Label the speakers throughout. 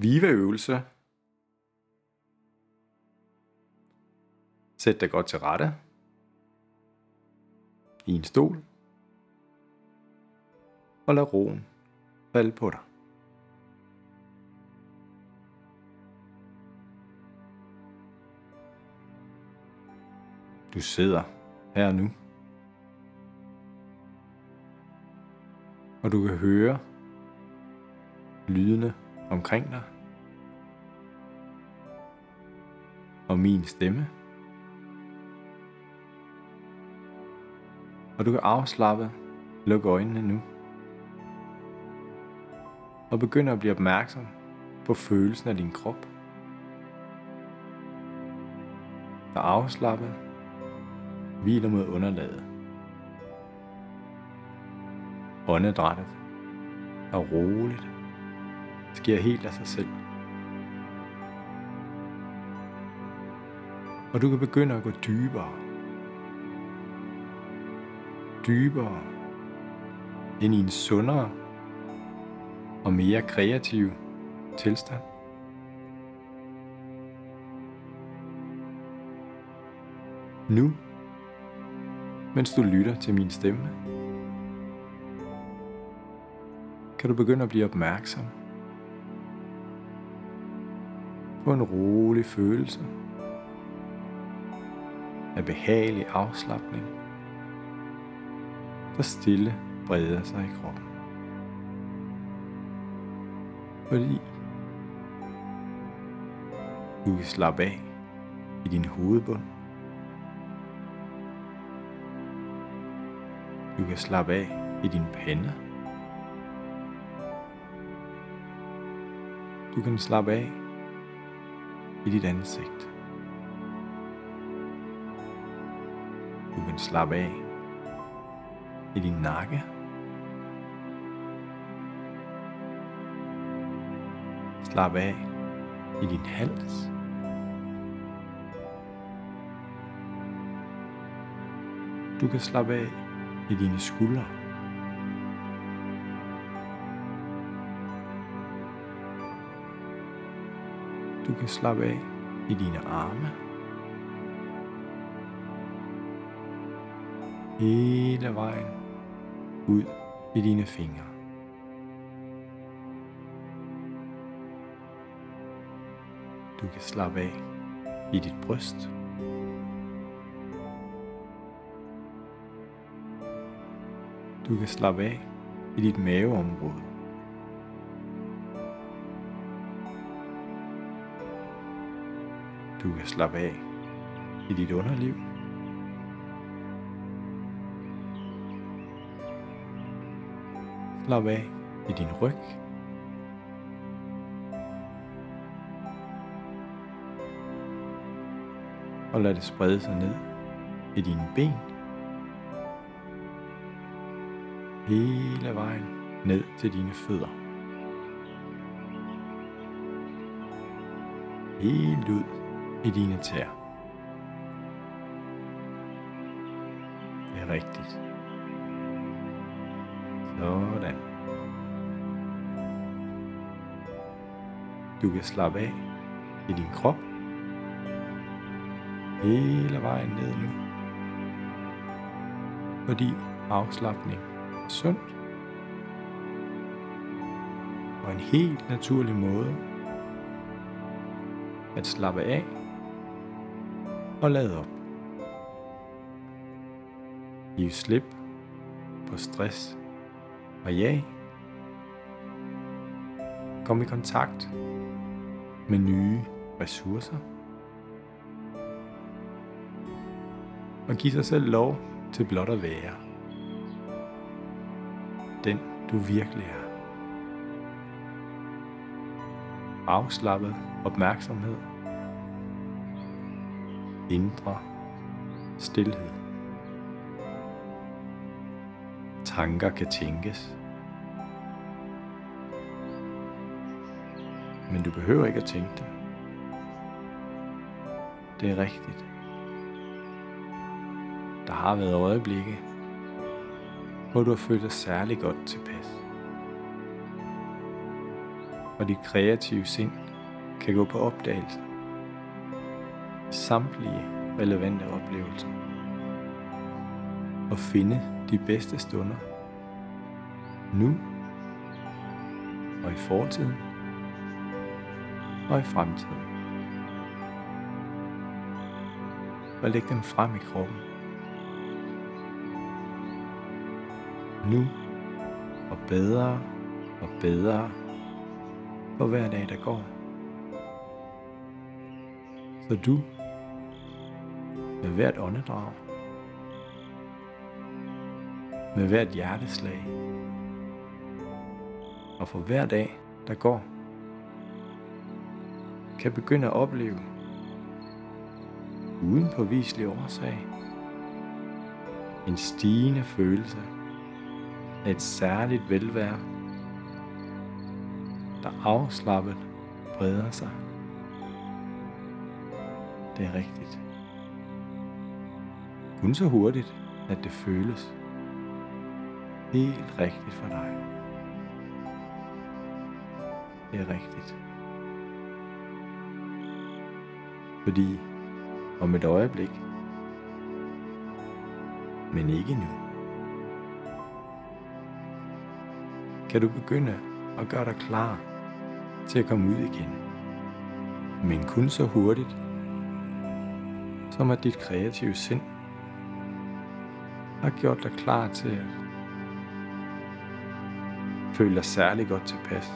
Speaker 1: Viva-øvelse. Sæt dig godt til rette. I en stol. Og lad roen falde på dig. Du sidder her nu. Og du kan høre lydene omkring dig. Og min stemme. Og du kan afslappe, lukke øjnene nu. Og begynde at blive opmærksom på følelsen af din krop. Der afslappet hviler mod underlaget. Åndedrættet er roligt sker helt af sig selv. Og du kan begynde at gå dybere. Dybere ind i en sundere og mere kreativ tilstand. Nu, mens du lytter til min stemme, kan du begynde at blive opmærksom på en rolig følelse af behagelig afslappning, der stille breder sig i kroppen. Fordi du kan slappe af i din hovedbund. Du kan slappe af i din pande. Du kan slappe af i dit ansigt. Du kan slappe af i din nakke. Slap af i din hals. Du kan slappe af i dine skuldre. Du kan slappe af i dine arme. Hele vejen ud i dine fingre. Du kan slappe af i dit bryst. Du kan slappe af i dit maveområde. Du kan slappe af i dit underliv. Slap af i din ryg. Og lad det sprede sig ned i dine ben. Hele vejen ned til dine fødder. Helt ud i dine tæer. Det er rigtigt. Sådan. Du kan slappe af i din krop. Hele vejen ned nu. Fordi afslappning er sundt. Og en helt naturlig måde at slappe af og lad op. Giv slip på stress og ja. Kom i kontakt med nye ressourcer. Og giv sig selv lov til blot at være. Den du virkelig er. Afslappet opmærksomhed indre stillhed. Tanker kan tænkes, men du behøver ikke at tænke dem. Det er rigtigt. Der har været øjeblikke, hvor du har følt dig særlig godt tilpas. og dit kreative sind kan gå på opdagelse. Samtlige relevante oplevelser. Og finde de bedste stunder. Nu og i fortiden og i fremtiden. Og læg dem frem i kroppen. Nu og bedre og bedre for hver dag, der går. Så du? Med hvert åndedrag, med hvert hjerteslag, og for hver dag, der går, kan begynde at opleve, uden påviselig årsag, en stigende følelse af et særligt velvære, der afslappet breder sig. Det er rigtigt. Kun så hurtigt, at det føles helt rigtigt for dig. Det er rigtigt. Fordi om et øjeblik, men ikke nu, kan du begynde at gøre dig klar til at komme ud igen. Men kun så hurtigt, som at dit kreative sind har gjort dig klar til at føle dig særlig godt tilpas.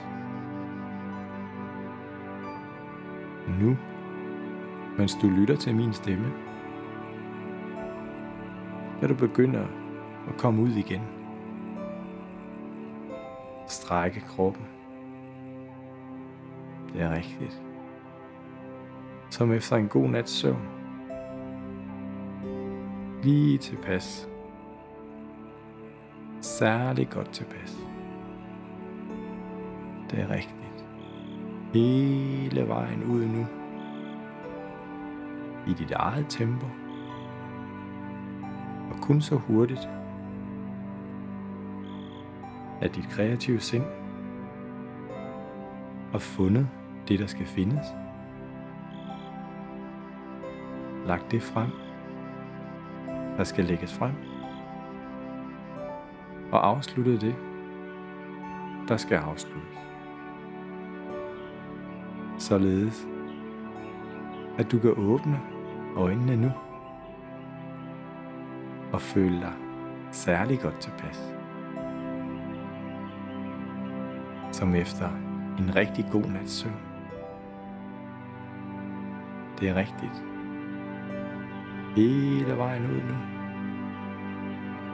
Speaker 1: Nu, mens du lytter til min stemme, kan du begynde at komme ud igen. Strække kroppen. Det er rigtigt. Som efter en god nats søvn. Lige tilpas. Særligt godt tilpas. Det er rigtigt. Hele vejen ud nu. I dit eget tempo. Og kun så hurtigt, at dit kreative sind har fundet det, der skal findes. Lagt det frem, der skal lægges frem. Og afsluttet det, der skal afsluttes. Således, at du kan åbne øjnene nu og føle dig særlig godt tilpas. Som efter en rigtig god nats søvn. Det er rigtigt. Hele vejen ud nu.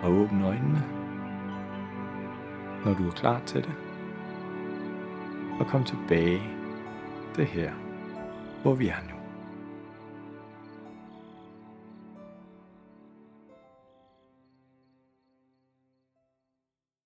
Speaker 1: Og åbne øjnene, når du er klar til det. Og kom tilbage det her, hvor vi er nu.